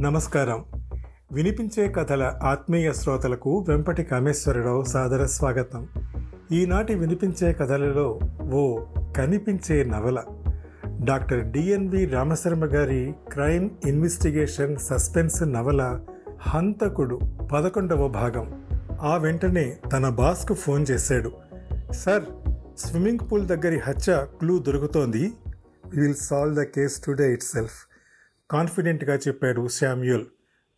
నమస్కారం. వినిపించే కథల ఆత్మీయ శ్రోతలకు వెంపటి కామేశ్వరరావు సాదర స్వాగతం. ఈనాటి వినిపించే కథలలో ఓ కనిపించే నవల. డాక్టర్ డిఎన్వి రామశర్మ గారి క్రైమ్ ఇన్వెస్టిగేషన్ సస్పెన్స్ నవల హంతకుడు పదకొండవ భాగం. ఆ వెంటనే తన బాస్కు ఫోన్ చేశాడు. సార్ స్విమ్మింగ్ పూల్ దగ్గరి హత్య క్లూ దొరుకుతోంది? Will solve the case today itself కాన్ఫిడెంట్గా చెప్పాడు Samuel.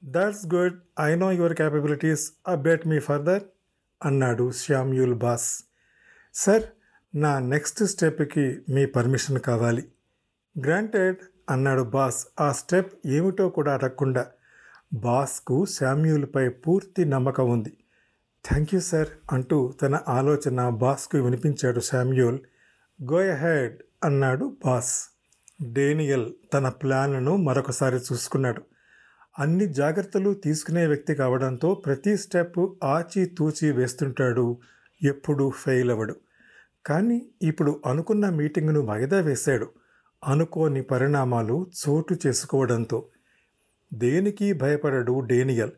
That's good I know your capabilities update me further అన్నాడు శామ్యూల్ బాస్. సార్ నా నెక్స్ట్ స్టెప్కి మీ పర్మిషన్ కావాలి. గ్రాంటెడ్ అన్నాడు బాస్. ఆ స్టెప్ ఏమిటో కూడా అడగకుండా. బాస్కు శామ్యూల్పై పూర్తి నమ్మకం ఉంది. థ్యాంక్ యూ సార్ అంటూ తన ఆలోచన బాస్కు వినిపించాడు శామ్యూల్. గో హెడ్ అన్నాడు బాస్. డేనియల్ తన ప్లాన్ను మరొకసారి చూసుకున్నాడు. అన్ని జాగ్రత్తలు తీసుకునే వ్యక్తి కావడంతో ప్రతి స్టెప్ ఆచితూచి వేస్తుంటాడు. ఎప్పుడూ ఫెయిల్ అవ్వడు. కానీ ఇప్పుడు అనుకున్న మీటింగ్ను వాయిదా వేశాడు. అనుకోని పరిణామాలు చోటు చేసుకోవడంతో. దేనికి భయపడడు డేనియల్?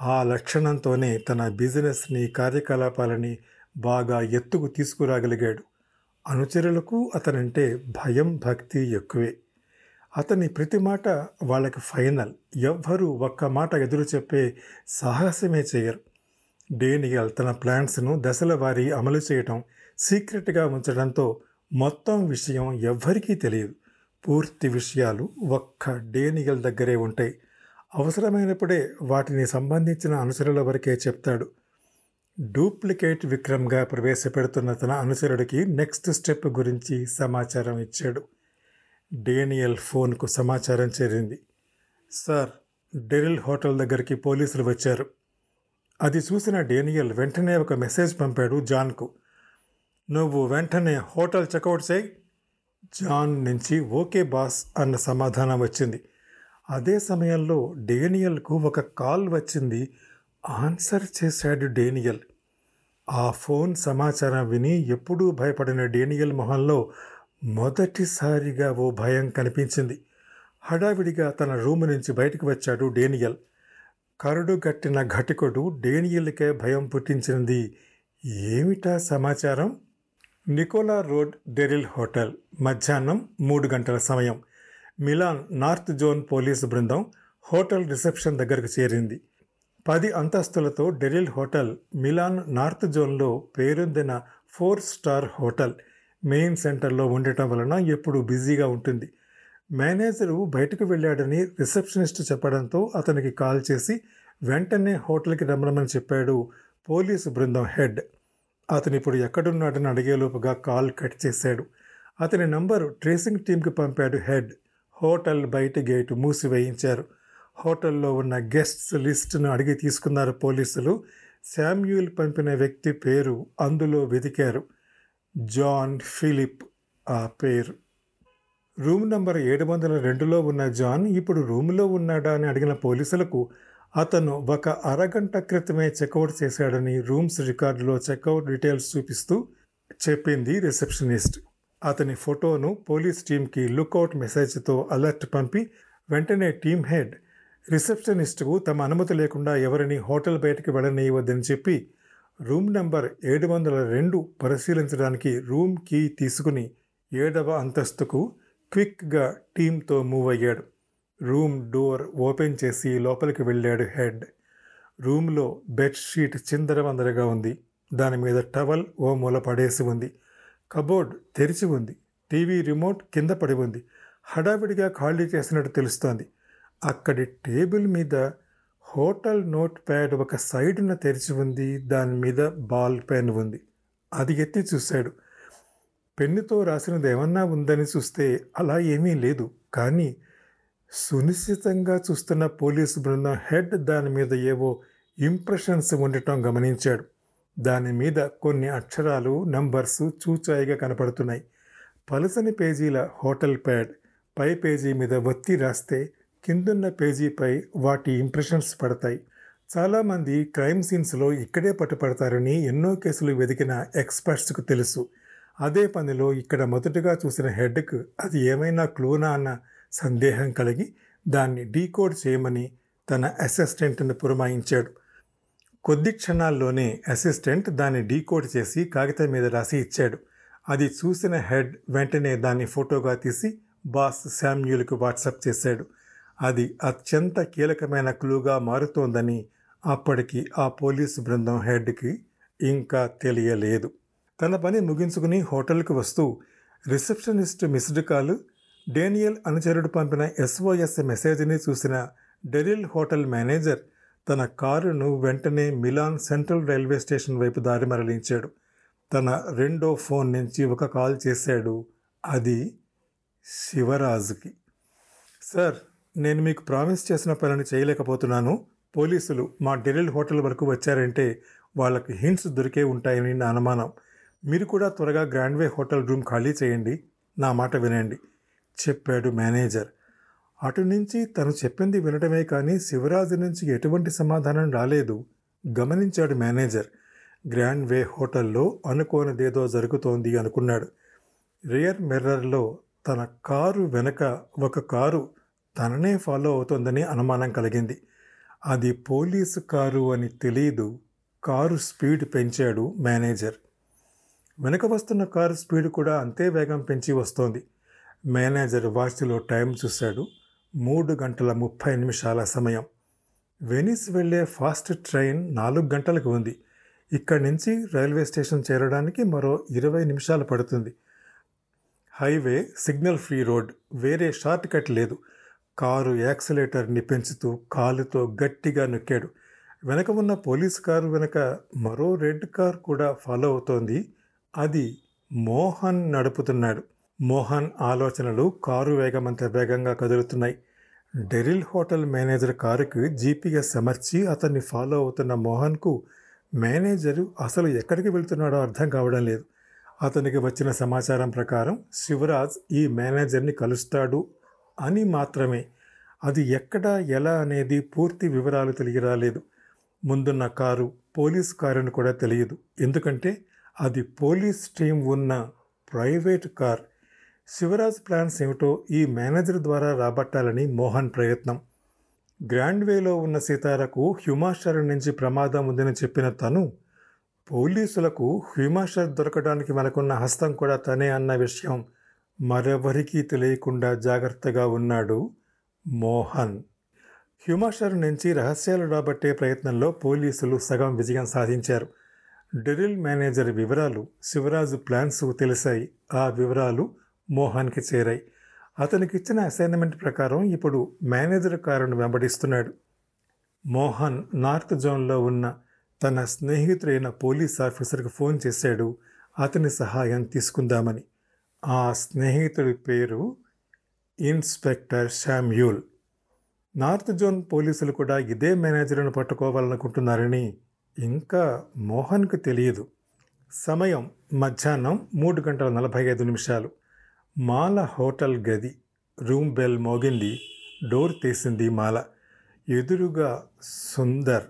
ఆ లక్షణంతోనే తన బిజినెస్ని కార్యకలాపాలని బాగా ఎత్తుకు తీసుకురాగలిగాడు. అనుచరులకు అతనంటే భయం భక్తి ఎక్కువే. అతని ప్రతి మాట వాళ్ళకి ఫైనల్. ఎవ్వరూ ఒక్క మాట ఎదురు చెప్పే సాహసమే చేయరు. డేనియల్ తన ప్లాన్స్ను దశల వారీ అమలు చేయటం సీక్రెట్గా ఉంచడంతో మొత్తం విషయం ఎవ్వరికీ తెలియదు. పూర్తి విషయాలు ఒక్క డేనియల్ దగ్గరే ఉంటాయి. అవసరమైనప్పుడే వాటిని సంబంధించిన అనుచరుల వరకే చెప్తాడు. డూప్లికేట్ విక్రమ్గా ప్రవేశపెడుతున్న తన అనుచరుడికి నెక్స్ట్ స్టెప్ గురించి సమాచారం ఇచ్చాడు. డేనియల్ ఫోన్కు సమాచారం చేరింది. సార్ డెరిల్ హోటల్ దగ్గరికి పోలీసులు వచ్చారు. అది చూసిన డేనియల్ వెంటనే ఒక మెసేజ్ పంపాడు జాన్కు. నువ్వు వెంటనే హోటల్ చెక్అవుట్ చేయి. జాన్ నుంచి ఓకే బాస్ అన్న సమాధానం వచ్చింది. అదే సమయంలో డేనియల్కు ఒక కాల్ వచ్చింది. ఆన్సర్ చేశాడు డేనియల్. ఆ ఫోన్ సమాచారం విని ఎప్పుడూ భయపడిన డేనియల్ మొహంలో మొదటిసారిగా ఓ భయం కనిపించింది. హడావిడిగా తన రూము నుంచి బయటకు వచ్చాడు డేనియల్. కరుడు గట్టిన ఘటికుడు డేనియల్కే భయం పుట్టించింది ఏమిటా సమాచారం? నికోలా రోడ్ డెరిల్ హోటల్ మధ్యాహ్నం మూడు గంటల సమయం. మిలాన్ నార్త్ జోన్ పోలీసు బృందం హోటల్ రిసెప్షన్ దగ్గరకు చేరింది. పది అంతస్తులతో డెరిల్ హోటల్ మిలాన్ నార్త్ జోన్లో పేరొందిన ఫోర్ స్టార్ హోటల్ మెయిన్ సెంటర్లో ఉండటం వలన ఎప్పుడు బిజీగా ఉంటుంది. మేనేజరు బయటకు వెళ్ళాడని రిసెప్షనిస్ట్ చెప్పడంతో అతనికి కాల్ చేసి వెంటనే హోటల్కి రమ్మనమని చెప్పాడు పోలీసు బృందం హెడ్. అతను ఇప్పుడు ఎక్కడున్నాడని అడిగేలోపుగా కాల్ కట్ చేశాడు. అతని నంబరు ట్రేసింగ్ టీంకి పంపాడు హెడ్. హోటల్ బయట గేటు మూసివేయించారు. హోటల్లో ఉన్న గెస్ట్స్ లిస్టును అడిగి తీసుకున్నారు పోలీసులు. శామ్యూల్ పంపిన వ్యక్తి పేరు అందులో వెతికారు. జాన్ ఫిలిప్ ఆ పేరు. రూమ్ నంబర్ ఏడు వందల రెండులో ఉన్న జాన్ ఇప్పుడు రూమ్లో ఉన్నాడా అని అడిగిన పోలీసులకు అతను ఒక అరగంట క్రితమే చెక్అవుట్ చేశాడని రూమ్స్ రికార్డులో చెక్అవుట్ డీటెయిల్స్ చూపిస్తూ చెప్పింది రిసెప్షనిస్ట్. అతని ఫోటోను పోలీస్ టీంకి లుక్అవుట్ మెసేజ్తో అలర్ట్ పంపి వెంటనే టీం హెడ్ రిసెప్షనిస్టుకు తమ అనుమతి లేకుండా ఎవరిని హోటల్ బయటకు వెళ్ళనీయవద్దని చెప్పి రూమ్ నంబర్ ఏడు వందల రెండు పరిశీలించడానికి రూమ్ కీ తీసుకుని ఏడవ అంతస్తుకు క్విక్గా టీంతో మూవ్ అయ్యాడు. రూమ్ డోర్ ఓపెన్ చేసి లోపలికి వెళ్ళాడు హెడ్. రూమ్లో బెడ్షీట్ చిందరవందరగా ఉంది. దాని మీద టవల్ ఓ మూల పడేసి ఉంది. కబోర్డ్ తెరిచి ఉంది. టీవీ రిమోట్ కింద పడి ఉంది. హడావిడిగా ఖాళీ చేసినట్టు తెలుస్తోంది. అక్కడి టేబుల్ మీద హోటల్ నోట్ ప్యాడ్ ఒక సైడున తెరిచి ఉంది. దాని మీద బాల్ పెన్ ఉంది. అది ఎత్తి చూశాడు. పెన్నుతో రాసినది ఏమన్నా ఉందని చూస్తే అలా ఏమీ లేదు. కానీ సునిశ్చితంగా చూస్తున్న పోలీసు బృందం హెడ్ దాని మీద ఏవో ఇంప్రెషన్స్ ఉండటం గమనించాడు. దాని మీద కొన్ని అక్షరాలు నంబర్స్ చూచాయిగా కనపడుతున్నాయి. పలసని పేజీల హోటల్ ప్యాడ్ పై పేజీ మీద ఒత్తి రాస్తే కిందున్న పేజీపై వాటి ఇంప్రెషన్స్ పడతాయి. చాలామంది క్రైమ్ సీన్స్లో ఇక్కడే పట్టుపడతారని ఎన్నో కేసులు వెతికిన ఎక్స్పర్ట్స్కు తెలుసు. అదే పనిలో ఇక్కడ మొదటగా చూసిన హెడ్కు అది ఏమైనా క్లూనా అన్న సందేహం కలిగి దాన్ని డీకోడ్ చేయమని తన అసిస్టెంట్ను పురమాయించాడు. కొద్ది క్షణాల్లోనే అసిస్టెంట్ దాన్ని డీకోడ్ చేసి కాగితం మీద రాసి ఇచ్చాడు. అది చూసిన హెడ్ వెంటనే దాన్ని ఫోటోగా తీసి బాస్ శామ్యూల్కి వాట్సాప్ చేశాడు. అది అత్యంత కీలకమైన క్లూగా మారుతోందని అప్పటికి ఆ పోలీసు బృందం హెడ్కి ఇంకా తెలియలేదు. తన పని ముగించుకుని హోటల్కి వస్తూ రిసెప్షనిస్ట్ మిస్డ్ కాల్ డేనియల్ అనుచరుడు పంపిన ఎస్ఓఎస్ మెసేజ్ని చూసిన డెరిల్ హోటల్ మేనేజర్ తన కారును వెంటనే మిలాన్ సెంట్రల్ రైల్వే స్టేషన్ వైపు దారి మరలించాడు. తన రెండో ఫోన్ నుంచి ఒక కాల్ చేశాడు అది శివరాజుకి. సార్ నేను మీకు ప్రామిస్ చేసిన పనిని చేయలేకపోతున్నాను. పోలీసులు మా డెల్లీ హోటల్ వరకు వచ్చారంటే వాళ్ళకి హింట్స్ దొరికే ఉంటాయని నా అనుమానం. మీరు కూడా త్వరగా గ్రాండ్వే హోటల్ రూమ్ ఖాళీ చేయండి. నా మాట వినండి. చెప్పాడు మేనేజర్. అటు నుంచి తను చెప్పింది వినడమే కానీ శివరాజు నుంచి ఎటువంటి సమాధానం రాలేదు గమనించాడు మేనేజర్. గ్రాండ్ వే హోటల్లో అనుకోనిదేదో జరుగుతోంది అనుకున్నాడు. రియర్ మిర్రర్లో తన కారు వెనక ఒక కారు తననే ఫాలో అవుతోందని అనుమానం కలిగింది. అది పోలీసు కారు అని తెలియదు కారు స్పీడ్ పెంచాడు మేనేజర్. వెనక వస్తున్న కారు స్పీడ్ కూడా అంతే వేగం పెంచి వస్తోంది. మేనేజర్ వాచ్లో టైం చూశాడు. మూడు గంటల ముప్పై నిమిషాల సమయం. వెనిస్ వెళ్ళే ఫాస్ట్ ట్రైన్ నాలుగు గంటలకు ఉంది. ఇక్కడి నుంచి రైల్వే స్టేషన్ చేరడానికి మరో ఇరవై నిమిషాలు పడుతుంది. Highway signal free road. వేరే షార్ట్ కట్ లేదు. కారు యాక్సిలేటర్ని పెంచుతూ కాలుతో గట్టిగా నొక్కాడు. వెనక ఉన్న పోలీస్ కారు వెనక మరో రెడ్ కార్ కూడా ఫాలో అవుతోంది. అది మోహన్ నడుపుతున్నాడు. మోహన్ ఆలోచనలు కారు వేగమంత వేగంగా కదులుతున్నాయి. డెరిల్ హోటల్ మేనేజర్ కారుకి జీపీఎస్ అమర్చి అతన్ని ఫాలో అవుతున్న మోహన్కు మేనేజరు అసలు ఎక్కడికి వెళ్తున్నాడో అర్థం కావడం లేదు. అతనికి వచ్చిన సమాచారం ప్రకారం శివరాజ్ ఈ మేనేజర్ని కలుస్తాడు. అని మాత్రమే. అది ఎక్కడ ఎలా అనేది పూర్తి వివరాలు తెలియరాలేదు. ముందున్న కారు పోలీస్ కారు అని కూడా తెలియదు. ఎందుకంటే అది పోలీస్ టీం ఉన్న ప్రైవేట్ కార్. శివరాజ్ ప్లాన్స్ ఏమిటో ఈ మేనేజర్ ద్వారా రాబట్టాలని మోహన్ ప్రయత్నం. గ్రాండ్ వేలో ఉన్న సీతారకు హ్యుమాషర్ నుంచి ప్రమాదం ఉందని చెప్పిన తను పోలీసులకు హ్యుమాషర్ దొరకడానికి మనకున్న హస్తం కూడా తనే అన్న విషయం. మరెవరికీ తెలియకుండా జాగ్రత్తగా ఉన్నాడు మోహన్. హ్యుమాషర్ నుంచి రహస్యాలు రాబట్టే ప్రయత్నంలో పోలీసులు సగం విజయం సాధించారు. డెరిల్ మేనేజర్ వివరాలు శివరాజు ప్లాన్స్ తెలిసాయి. ఆ వివరాలు మోహన్కి చేరాయి. అతనికి ఇచ్చిన అసైన్మెంట్ ప్రకారం ఇప్పుడు మేనేజర్ కారును వెంబడిస్తున్నాడు. మోహన్ నార్త్ జోన్లో ఉన్న తన స్నేహితుడైన పోలీస్ ఆఫీసర్కి ఫోన్ చేశాడు. అతని సహాయం తీసుకుందామని. ఆ స్నేహితుడి పేరు ఇన్స్పెక్టర్ శామ్యూల్. నార్త్ జోన్ పోలీసులు కూడా ఇదే మేనేజర్ను పట్టుకోవాలనుకుంటున్నారని ఇంకా మోహన్కు తెలియదు. సమయం మధ్యాహ్నం మూడు గంటల నలభై ఐదు నిమిషాలు. మాల హోటల్ గది రూమ్ బెల్ మోగింది డోర్ తీసింది మాల. ఎదురుగా సుందర్.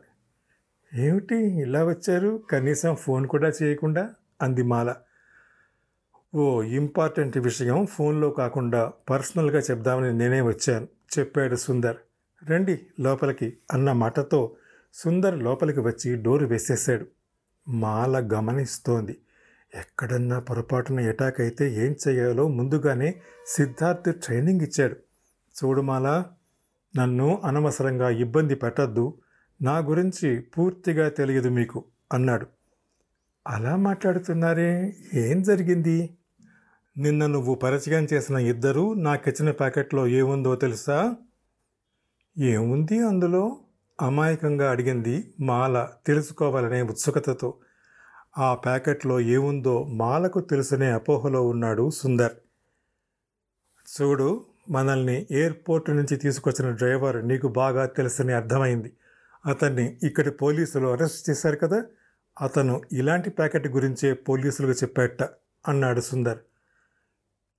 ఏమిటి ఇలా వచ్చారు? కనీసం ఫోన్ కూడా చేయకుండా? అంది మాల. ఓ ఇంపార్టెంట్ విషయం ఫోన్లో కాకుండా పర్సనల్గా చెప్దామని నేనే వచ్చాను చెప్పాడు సుందర్. రండి లోపలికి అన్న మాటతో సుందర్ లోపలికి వచ్చి డోరు వేసేశాడు. మాల గమనిస్తోంది. ఎక్కడన్నా పొరపాటున ఎటాక్ అయితే ఏం చేయాలో ముందుగానే సిద్ధార్థ్ ట్రైనింగ్ ఇచ్చాడు. చూడు మాల నన్ను అనవసరంగా ఇబ్బంది పెట్టద్దు నా గురించి పూర్తిగా తెలియదు మీకు అన్నాడు. అలా మాట్లాడుతున్నారే? ఏం జరిగింది? నిన్న నువ్వు పరిచయం చేసిన ఇద్దరూ నాకిచ్చిన ప్యాకెట్లో ఏముందో తెలుసా? ఏముంది అందులో? అమాయకంగా అడిగింది మాల తెలుసుకోవాలనే ఉత్సుకతతో. ఆ ప్యాకెట్లో ఏముందో మాలకు తెలుసునే అపోహలో ఉన్నాడు సుందర్. చూడు మనల్ని ఎయిర్పోర్ట్ నుంచి తీసుకొచ్చిన డ్రైవర్ నీకు బాగా తెలుసని అర్థమైంది. అతన్ని ఇక్కడి పోలీసులు అరెస్ట్ చేశారు కదా అతను ఇలాంటి ప్యాకెట్ గురించే పోలీసులకు చెప్పాట అన్నాడు సుందర్.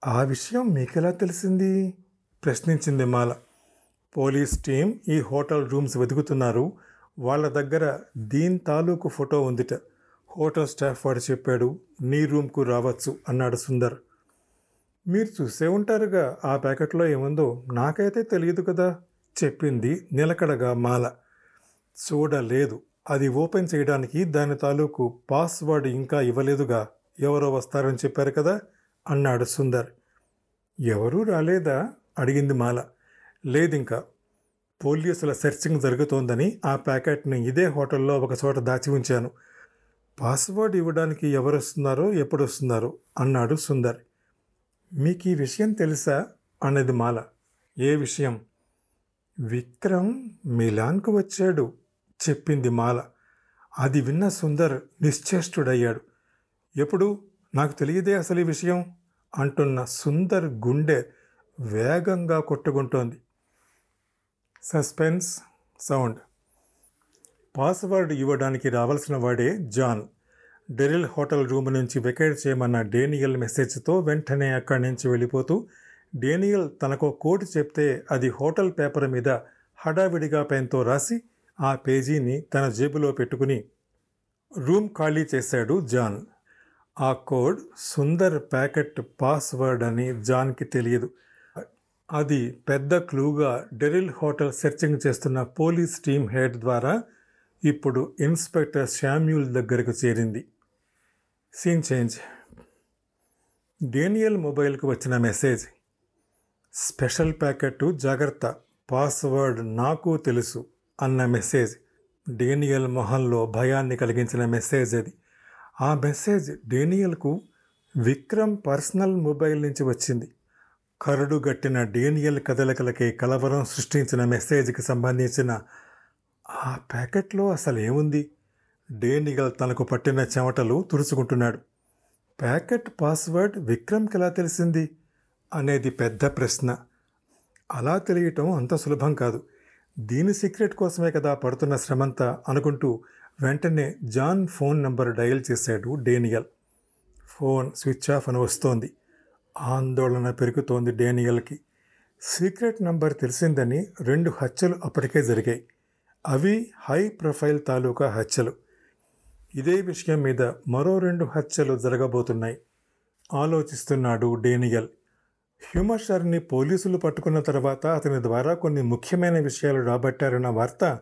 ఆ విషయం మీకెలా తెలిసింది? ప్రశ్నించింది మాల. పోలీస్ టీం ఈ హోటల్ రూమ్స్ వెతుకుతున్నారు. వాళ్ళ దగ్గర దీని తాలూకు ఫోటో ఉందిట. హోటల్ స్టాఫ్ వాడు చెప్పాడు నీ రూమ్కు రావచ్చు అన్నాడు సుందర్. మీరు చూసే ఉంటారుగా ఆ ప్యాకెట్లో ఏముందో నాకైతే తెలియదు కదా చెప్పింది నిలకడగా మాల. చూడలేదు. అది ఓపెన్ చేయడానికి దాని తాలూకు పాస్వర్డ్ ఇంకా ఇవ్వలేదుగా. ఎవరో వస్తారని చెప్పారు కదా అన్నాడు సుందర్. ఎవరూ రాలేదా? అడిగింది మాల. లేదింకా. పోలీసుల సెర్చింగ్ జరుగుతోందని ఆ ప్యాకెట్ని ఇదే హోటల్లో ఒక చోట దాచి ఉంచాను. పాస్వర్డ్ ఇవ్వడానికి ఎవరు వస్తున్నారో ఎప్పుడు వస్తున్నారో అన్నాడు సుందర్. మీకు ఈ విషయం తెలుసా? అన్నది మాల. ఏ విషయం? విక్రమ్ మిలాన్కు వచ్చాడు చెప్పింది మాల. అది విన్న సుందర్ నిశ్చేష్టుడయ్యాడు. ఎప్పుడు? నాకు తెలియదే అసలు ఈ విషయం అంటున్న సుందర్ గుండె వేగంగా కొట్టుకుంటోంది. Suspense sound. పాస్వర్డ్ ఇవ్వడానికి రావాల్సిన వాడే జాన్. డెరిల్ హోటల్ రూమ్ నుంచి వెకేట్ చేయమన్న డేనియల్ మెసేజ్తో వెంటనే అక్కడి నుంచి వెళ్ళిపోతూ డేనియల్ తనకు కోడ్ చెప్తే అది హోటల్ పేపర్ మీద హడావిడిగా పెన్తో రాసి ఆ పేజీని తన జేబులో పెట్టుకుని రూమ్ ఖాళీ చేశాడు జాన్. ఆ కోడ్ సుందర్ ప్యాకెట్ పాస్వర్డ్ అని జాన్కి తెలియదు. అది పెద్ద క్లూగా డెరిల్ హోటల్ సెర్చింగ్ చేస్తున్న పోలీస్ టీమ్ హెడ్ ద్వారా ఇప్పుడు ఇన్స్పెక్టర్ శామ్యూల్ దగ్గరకు చేరింది. Scene change. డేనియల్ మొబైల్కు వచ్చిన మెసేజ్. స్పెషల్ ప్యాకెట్ జాగ్రత్త పాస్వర్డ్ నాకు తెలుసు అన్న మెసేజ్. డేనియల్ మొహంలో భయాన్ని కలిగించిన మెసేజ్ అది. ఆ మెసేజ్ డేనియల్కు విక్రమ్ పర్సనల్ మొబైల్ నుంచి వచ్చింది. కరడు గట్టిన డేనియల్ కదలికలకి కలవరం సృష్టించిన మెసేజ్కి సంబంధించిన ఆ ప్యాకెట్లో అసలు ఏముంది? డేనియల్ తనకు పట్టిన చెమటలు తుడుచుకుంటున్నాడు. ప్యాకెట్ పాస్వర్డ్ విక్రమ్కి ఎలా తెలిసింది? అనేది పెద్ద ప్రశ్న. అలా తెలియటం అంత సులభం కాదు. దీని సీక్రెట్ కోసమే కదా పడుతున్న శ్రమంతా అనుకుంటూ వెంటనే జాన్ ఫోన్ నంబర్ డయల్ చేశాడు డేనియల్. ఫోన్ స్విచ్ ఆఫ్ అని వస్తోంది. ఆందోళన పెరుగుతోంది డేనియల్కి. సీక్రెట్ నంబర్ తెలిసిందని రెండు హత్యలు అప్పటికే జరిగాయి. అవి హై ప్రొఫైల్ తాలూకా హత్యలు. ఇదే విషయం మీద మరో రెండు హత్యలు జరగబోతున్నాయి. ఆలోచిస్తున్నాడు డేనియల్. హ్యూమర్షర్ని పోలీసులు పట్టుకున్న తర్వాత అతని ద్వారా కొన్ని ముఖ్యమైన విషయాలు రాబట్టారన్న వార్త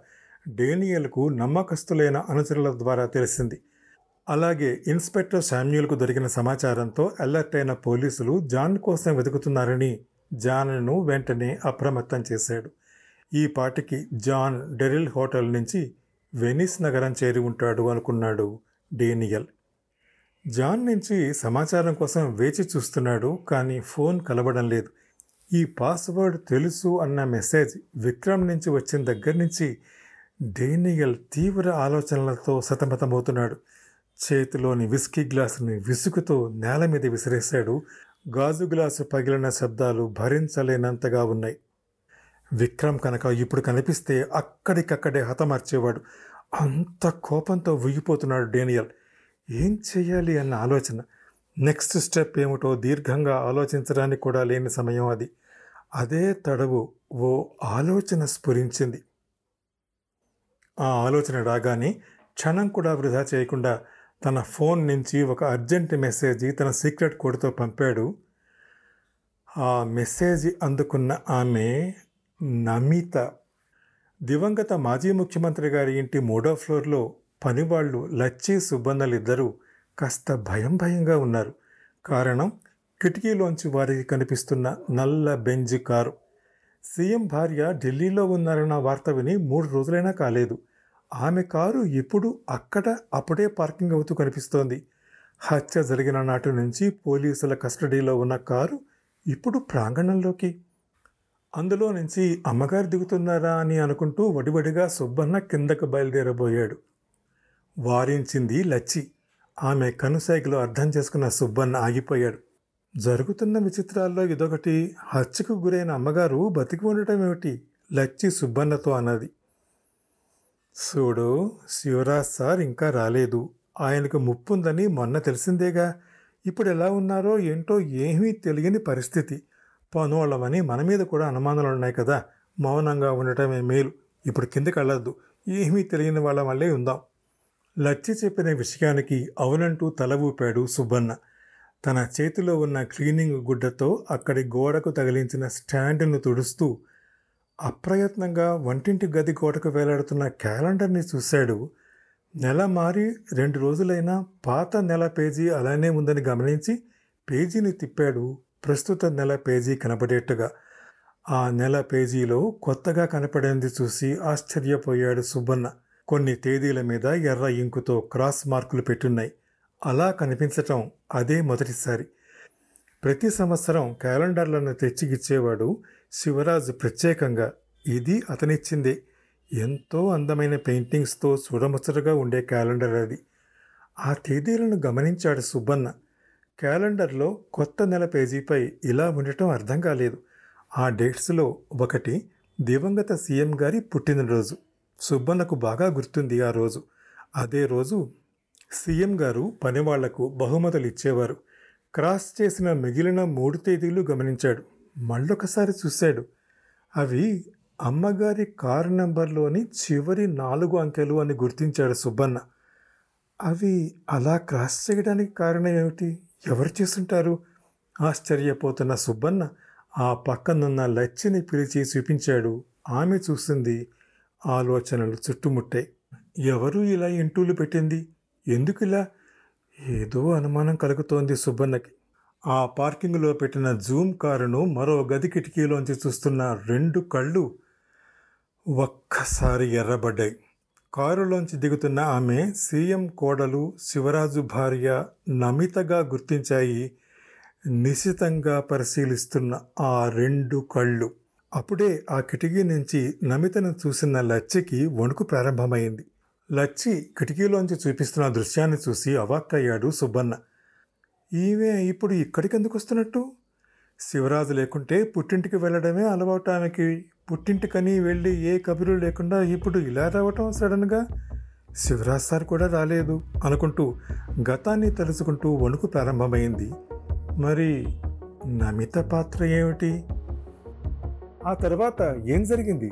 డేనియల్కు నమ్మకస్తులైన అనుచరుల ద్వారా తెలిసింది. అలాగే ఇన్స్పెక్టర్ శామ్యూల్కు దొరికిన సమాచారంతో అలర్ట్ అయిన పోలీసులు జాన్ కోసం వెతుకుతున్నారని జాన్ను వెంటనే అప్రమత్తం చేశాడు. ఈ పాటికి జాన్ డెరిల్ హోటల్ నుంచి వెనిస్ నగరం చేరి ఉంటాడు అనుకున్నాడు డేనియల్. జాన్ నుంచి సమాచారం కోసం వేచి చూస్తున్నాడు కానీ ఫోన్ కలవడం లేదు. ఈ పాస్వర్డ్ తెలుసు అన్న మెసేజ్ విక్రమ్ నుంచి వచ్చిన దగ్గర నుంచి డేనియల్ తీవ్ర ఆలోచనలతో సతమతమవుతున్నాడు. చేతిలోని విస్కీ గ్లాసుని విసుగుతో నేల మీద విసిరేశాడు. గాజు గ్లాసు పగిలిన శబ్దాలు భరించలేనంతగా ఉన్నాయి. విక్రమ్ కనుక ఇప్పుడు కనిపిస్తే అక్కడికక్కడే హతమార్చేవాడు. అంత కోపంతో ఉయ్యిపోతున్నాడు డేనియల్. ఏం చేయాలి అన్న ఆలోచన. నెక్స్ట్ స్టెప్ ఏమిటో దీర్ఘంగా ఆలోచించడానికి కూడా లేని సమయం అది. అదే తడవు ఓ ఆలోచన స్ఫురించింది. ఆ ఆలోచన రాగానే క్షణం కూడా వృధా చేయకుండా తన ఫోన్ నుంచి ఒక అర్జెంట్ మెసేజ్ తన సీక్రెట్ కోడ్తో పంపాడు. ఆ మెసేజ్ అందుకున్న ఆమె నమిత. దివంగత మాజీ ముఖ్యమంత్రి గారి ఇంటి మూడో ఫ్లోర్లో పనివాళ్ళు లచ్చి సుబ్బన్నలిద్దరూ కాస్త భయం భయంగా ఉన్నారు. కారణం కిటికీలోంచి వారికి కనిపిస్తున్న నల్ల బెంజ్ కారు. సీఎం భార్య ఢిల్లీలో ఉన్నారన్న వార్త విని మూడు రోజులైనా కాలేదు. ఆమె కారు ఇప్పుడు అక్కడ అప్పుడే పార్కింగ్ అవుతూ కనిపిస్తోంది. హత్య జరిగిన నాటి నుంచి పోలీసుల కస్టడీలో ఉన్న కారు ఇప్పుడు ప్రాంగణంలోకి. అందులో నుంచి అమ్మగారు దిగుతున్నారా అని అనుకుంటూ వడివడిగా సుబ్బన్న కిందకు బయలుదేరబోయాడు. వారించింది లచ్చి. ఆమె కనుసైగలో అర్థం చేసుకున్న సుబ్బన్న ఆగిపోయాడు. జరుగుతున్న విచిత్రాల్లో ఇదొకటి హత్యకు గురైన అమ్మగారు బతికి ఉండటం ఏమిటి? లచ్చి సుబ్బన్నతో అన్నది. చూడు శివరాజ్ సార్ ఇంకా రాలేదు. ఆయనకు ముప్పుందని మొన్న తెలిసిందేగా. ఇప్పుడు ఎలా ఉన్నారో ఏంటో ఏమీ తెలియని పరిస్థితి. పనువాళ్ళమని మన మీద కూడా అనుమానాలు ఉన్నాయి కదా. మౌనంగా ఉండటమే మేలు. ఇప్పుడు కిందకి వెళ్ళొద్దు. ఏమీ తెలియని వాళ్ళ వల్లే ఉందాం. లచ్చి చెప్పిన విషయానికి అవునంటూ తల ఊపాడు సుబ్బన్న. తన చేతిలో ఉన్న క్లీనింగ్ గుడ్డతో అక్కడి గోడకు తగిలించిన స్టాండ్ను తుడుస్తూ అప్రయత్నంగా వంటింటి గది గోడకు వేలాడుతున్న క్యాలెండర్ని చూశాడు. నెల మారి రెండు రోజులైనా పాత నెల పేజీ అలానే ఉందని గమనించి పేజీని తిప్పాడు. ప్రస్తుత నెల పేజీ కనపడేట్టుగా ఆ నెల పేజీలో కొత్తగా కనపడింది చూసి ఆశ్చర్యపోయాడు సుబ్బన్న. కొన్ని తేదీల మీద ఎర్ర ఇంకుతో క్రాస్ మార్కులు పెట్టున్నాయి. అలా కనిపించటం అదే మొదటిసారి. ప్రతి సంవత్సరం క్యాలెండర్లను తెచ్చిగిచ్చేవాడు శివరాజు ప్రత్యేకంగా. ఇది అతనిచ్చిందే. ఎంతో అందమైన పెయింటింగ్స్తో చూడముచ్చటగా ఉండే క్యాలెండర్ అది. ఆ తేదీలను గమనించాడు సుబ్బన్న. క్యాలెండర్లో కొత్త నెల పేజీపై ఇలా ఉండటం అర్థం కాలేదు. ఆ డేట్స్లో ఒకటి దివంగత సీఎం గారి పుట్టినరోజు. సుబ్బన్నకు బాగా గుర్తుంది ఆ రోజు. అదే రోజు సీఎం గారు పనివాళ్ళకు బహుమతులు ఇచ్చేవారు. క్రాస్ చేసిన మిగిలిన మూడు తేదీలు గమనించాడు. మళ్ళొకసారి చూశాడు. అవి అమ్మగారి కారు నెంబర్లోని చివరి నాలుగు అంకెలు అని గుర్తించాడు సుబ్బన్న. అవి అలా క్రాస్ చేయడానికి కారణం ఏమిటి? ఎవరు చేస్తుంటారు? ఆశ్చర్యపోతున్న సుబ్బన్న ఆ పక్కనున్న లచ్చిని పిలిచి చూపించాడు. ఆమె చూసింది ఆలోచనలు చుట్టుముట్టాయి ఎవరు ఇలా ఇంటూలు పెట్టింది? ఎందుకు ఇలా ఏదో అనుమానం కలుగుతోంది సుబ్బన్నకి. ఆ పార్కింగ్లో పెట్టిన జూమ్ కారును మరో గది కిటికీలోంచి చూస్తున్న రెండు కళ్ళు ఒక్కసారి ఎర్రబడ్డాయి. కారులోంచి దిగుతున్న ఆమె సీఎం కోడలు శివరాజు భార్య నమితగా గుర్తించాయి. నిశితంగా పరిశీలిస్తున్న ఆ రెండు కళ్ళు. అప్పుడే ఆ కిటికీ నుంచి నమితను చూసిన లచ్చికి వణుకు ప్రారంభమైంది. లచ్చి కిటికీలోంచి చూపిస్తున్న దృశ్యాన్ని చూసి అవాక్కయ్యాడు సుబ్బన్న. ఈమె ఇప్పుడు ఇక్కడికెందుకు వస్తున్నట్టు శివరాజు లేకుంటే పుట్టింటికి వెళ్ళడమే అలవాటు ఆమెకి పుట్టింటికని వెళ్ళి ఏ కబురు లేకుండా ఇప్పుడు ఇలా రావటం సడన్గా? శివరాజ్ సార్ కూడా రాలేదు అనుకుంటూ గతాన్ని తలుచుకుంటూ వణుకు ప్రారంభమైంది. మరి నమిత పాత్ర ఏమిటి? ఆ తర్వాత ఏం జరిగింది?